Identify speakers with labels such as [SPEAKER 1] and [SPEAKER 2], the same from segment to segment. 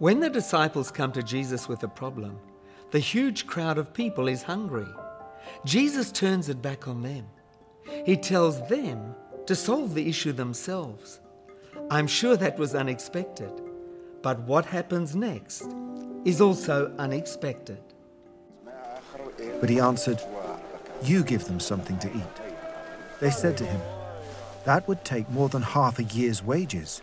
[SPEAKER 1] When the disciples come to Jesus with a problem, the huge crowd of people is hungry. Jesus turns it back on them. He tells them to solve the issue themselves. I'm sure that was unexpected, but what happens next is also unexpected.
[SPEAKER 2] But he answered, You give them something to eat. They said to him, That would take more than half a year's wages.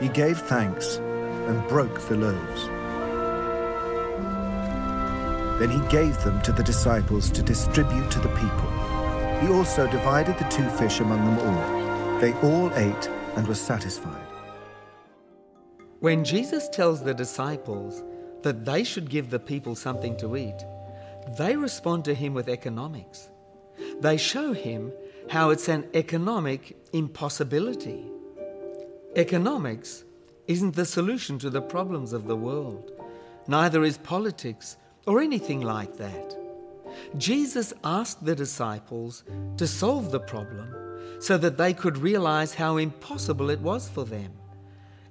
[SPEAKER 2] he gave thanks and broke the loaves. Then he gave them to the disciples to distribute to the people. He also divided the two fish among them all. They all ate and were satisfied.
[SPEAKER 1] When Jesus tells the disciples that they should give the people something to eat, they respond to him with economics. They show him how it's an economic impossibility. Economics isn't the solution to the problems of the world, neither is politics or anything like that. Jesus asked the disciples to solve the problem so that they could realize how impossible it was for them.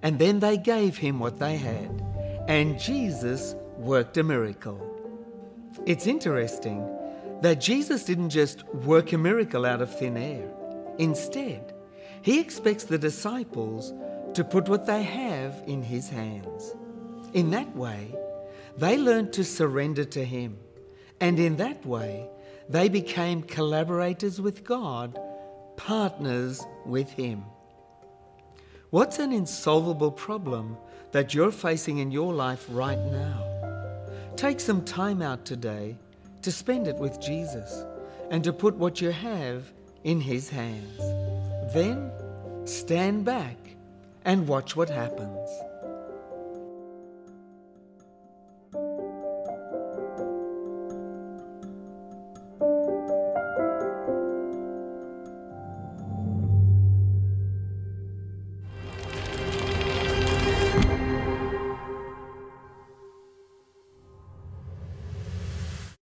[SPEAKER 1] And then they gave him what they had, and Jesus worked a miracle. It's interesting that Jesus didn't just work a miracle out of thin air. Instead, he expects the disciples to put what they have in his hands. In that way, they learned to surrender to him, and in that way, they became collaborators with God, partners with him. What's an insolvable problem that you're facing in your life right now? Take some time out today to spend it with Jesus and to put what you have in His hands. Then stand back and watch what happens.